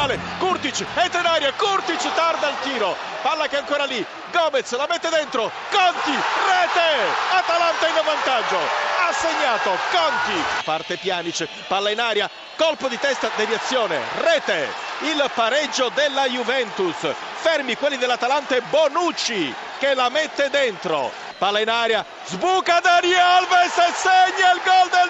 laterale, Kurtic entra in aria, Kurtic tarda il tiro, palla che è ancora lì, Gomez la mette dentro, Conti, rete, Atalanta in vantaggio, ha segnato Conti, parte Pjanic, palla in aria, colpo di testa, deviazione, rete, il pareggio della Juventus, fermi quelli dell'Atalanta e Bonucci che la mette dentro, palla in aria, sbuca Dani Alves e segna il gol del 2-1. Dani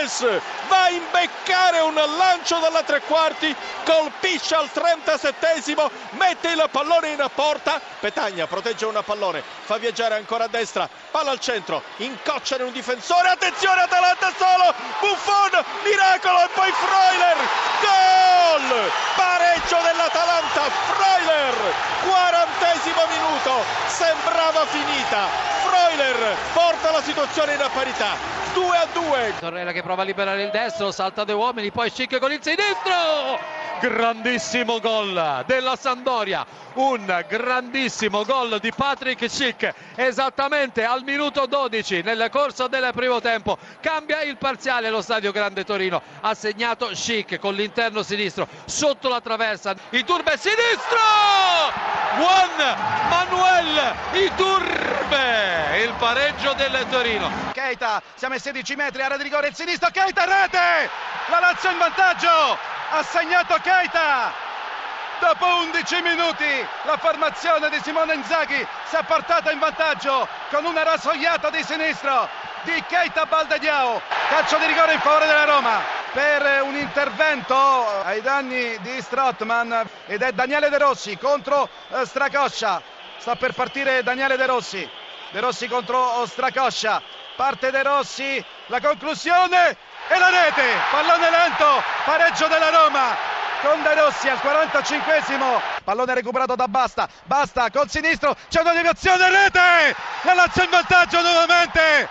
Alves va a imbeccare un lancio dalla tre quarti, colpisce al 37esimo, mette il pallone in porta, Petagna protegge un pallone, fa viaggiare ancora a destra, palla al centro, incoccia un difensore, attenzione Atalanta solo, Buffon, miracolo e poi Freuler, gol! Pareggio dell'Atalanta, Freuler, quarantesimo minuto, sembrava finita, Freuler porta la situazione in parità, 2 a 2. Torrella che prova a liberare il destro, salta due uomini, poi Schick con il sinistro. Grandissimo gol della Sandoria, un grandissimo gol di Patrick Schick, esattamente al minuto 12 nel corso del primo tempo. Cambia il parziale allo stadio Grande Torino, ha segnato Schick con l'interno sinistro sotto la traversa. Iturbe sinistro! Juan Manuel Iturbe, il pareggio del Torino. Keita, siamo a 16 metri, area di rigore il sinistro, Keita rete! La Lazio in vantaggio! Ha segnato Keita! Dopo 11 minuti la formazione di Simone Inzaghi si è portata in vantaggio con una rasoiata di sinistro di Keita Baldediao. Calcio di rigore in favore della Roma per un intervento ai danni di Strottman ed è Daniele De Rossi contro eh, Stracoscia. Sta per partire Daniele De Rossi. De Rossi contro Stracoscia. Parte De Rossi, la conclusione e la rete. Pallone lento, pareggio della Roma. Con De Rossi al 45esimo pallone recuperato da Basta. Basta col sinistro c'è una deviazione rete! La Lazio in vantaggio nuovamente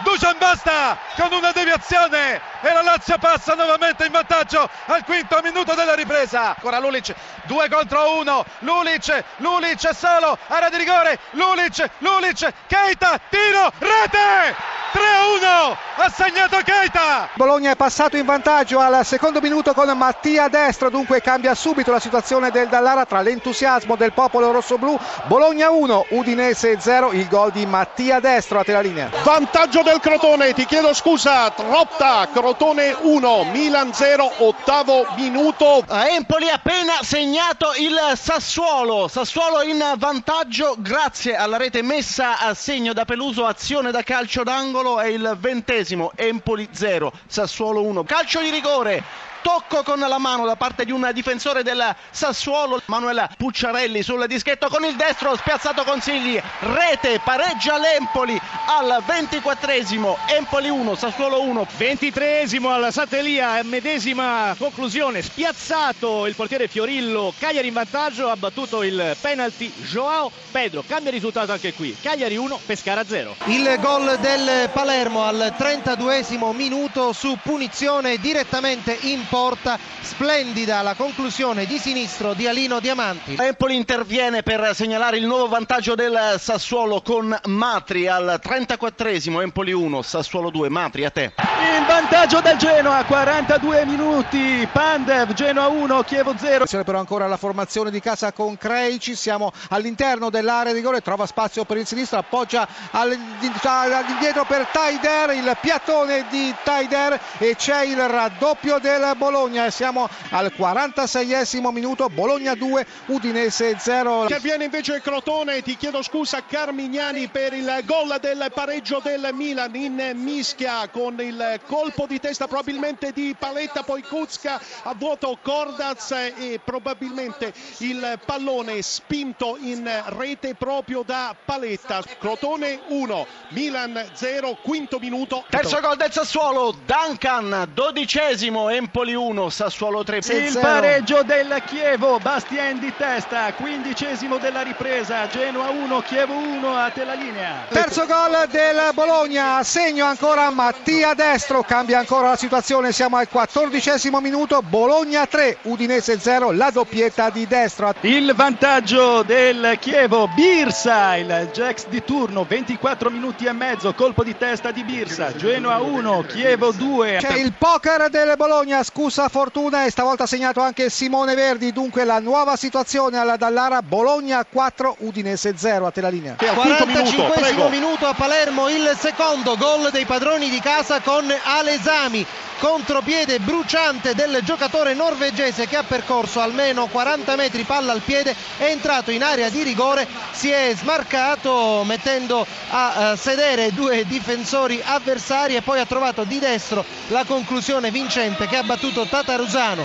Dusan Basta con una deviazione e la Lazio passa nuovamente in vantaggio al quinto minuto della ripresa. Ancora Lulic, due contro uno. Lulic, Lulic solo, area di rigore. Lulic, Lulic, Keita, tiro, rete! 3-1 ha segnato Keita. Bologna è passato in vantaggio al secondo minuto con Mattia Destro dunque cambia subito la situazione del Dallara tra l'entusiasmo del popolo rossoblù. Bologna 1 Udinese 0 il gol di Mattia Destro a te la linea. Vantaggio del Crotone ti chiedo scusa Trotta Crotone 1 Milan 0 ottavo minuto. A Empoli appena segnato il Sassuolo Sassuolo in vantaggio grazie alla rete messa a segno da Peluso azione da calcio d'angolo Sassuolo è il ventesimo, Empoli 0, Sassuolo 1. Calcio di rigore tocco con la mano da parte di un difensore del Sassuolo, Manuela Pucciarelli sul dischetto con il destro, spiazzato Consigli, rete, pareggia l'Empoli al 24esimo, Empoli 1, Sassuolo 1. 23esimo al Sattelia, medesima conclusione, spiazzato il portiere Fiorillo, Cagliari in vantaggio, ha battuto il penalty Joao Pedro, cambia risultato anche qui, Cagliari 1, Pescara 0. Il gol del Palermo al 32esimo minuto su punizione direttamente in porta, splendida la conclusione di sinistro di Alino Diamanti. Empoli interviene per segnalare il nuovo vantaggio del Sassuolo con Matri al 34esimo, Empoli 1, Sassuolo 2, Matri a te. In vantaggio del Genoa, 42 minuti, Pandev, Genoa 1, Chievo 0. Però ancora la formazione di casa con Creici, siamo all'interno dell'area di rigore, trova spazio per il sinistro, appoggia all'indietro per Taider, il piattone di Taider e c'è il raddoppio del Bologna e siamo al 46esimo minuto, Bologna 2, Udinese 0. Interviene invece Crotone, ti chiedo scusa Carmignani per il gol del pareggio del Milan in mischia con il colpo di testa probabilmente di Paletta, poi Kuzka a vuoto Cordaz e probabilmente il pallone spinto in rete proprio da Paletta. Crotone 1, Milan 0, quinto minuto. Terzo gol del Sassuolo, Duncan, dodicesimo, Empoli Napoli 1, Sassuolo 3. Il pareggio del Chievo, Bastien di testa, quindicesimo della ripresa, Genoa 1, Chievo 1, a te la linea. Terzo gol del Bologna, segno ancora Mattia Destro, cambia ancora la situazione, siamo al quattordicesimo minuto, Bologna 3, Udinese 0, la doppietta di Destro. Il vantaggio del Chievo, Birsa, il Jax di turno, 24 minuti e mezzo, colpo di testa di Birsa, Genoa 1, Chievo 2. C'è il poker del Bologna, scusa Scusa Fortuna e stavolta ha segnato anche Simone Verdi, dunque la nuova situazione alla Dallara, Bologna 4, Udinese 0, a te la linea. 45 minuto a Palermo, il secondo gol dei padroni di casa con Alesami contropiede bruciante del giocatore norvegese che ha percorso almeno 40 metri palla al piede, è entrato in area di rigore, si è smarcato mettendo a sedere due difensori avversari e poi ha trovato di destro la conclusione vincente che ha battuto Tatarusano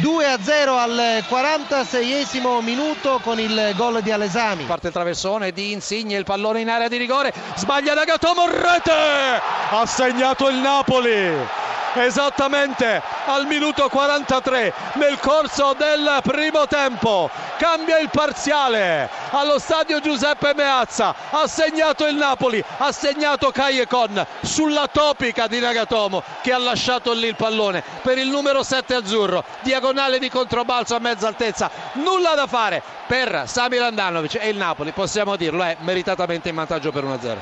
2 a 0 al 46esimo minuto con il gol di Alesami. Parte il traversone di Insigne, il pallone in area di rigore, sbaglia Nagatomo, rete! Ha segnato il Napoli esattamente al minuto 43 nel corso del primo tempo. Cambia il parziale. Allo stadio Giuseppe Meazza ha segnato il Napoli ha segnato Caiecon sulla topica di Nagatomo che ha lasciato lì il pallone per il numero 7 azzurro. Diagonale di controbalzo a mezza altezza nulla da fare per Samir Andanovic e il Napoli possiamo dirlo è meritatamente in vantaggio per 1-0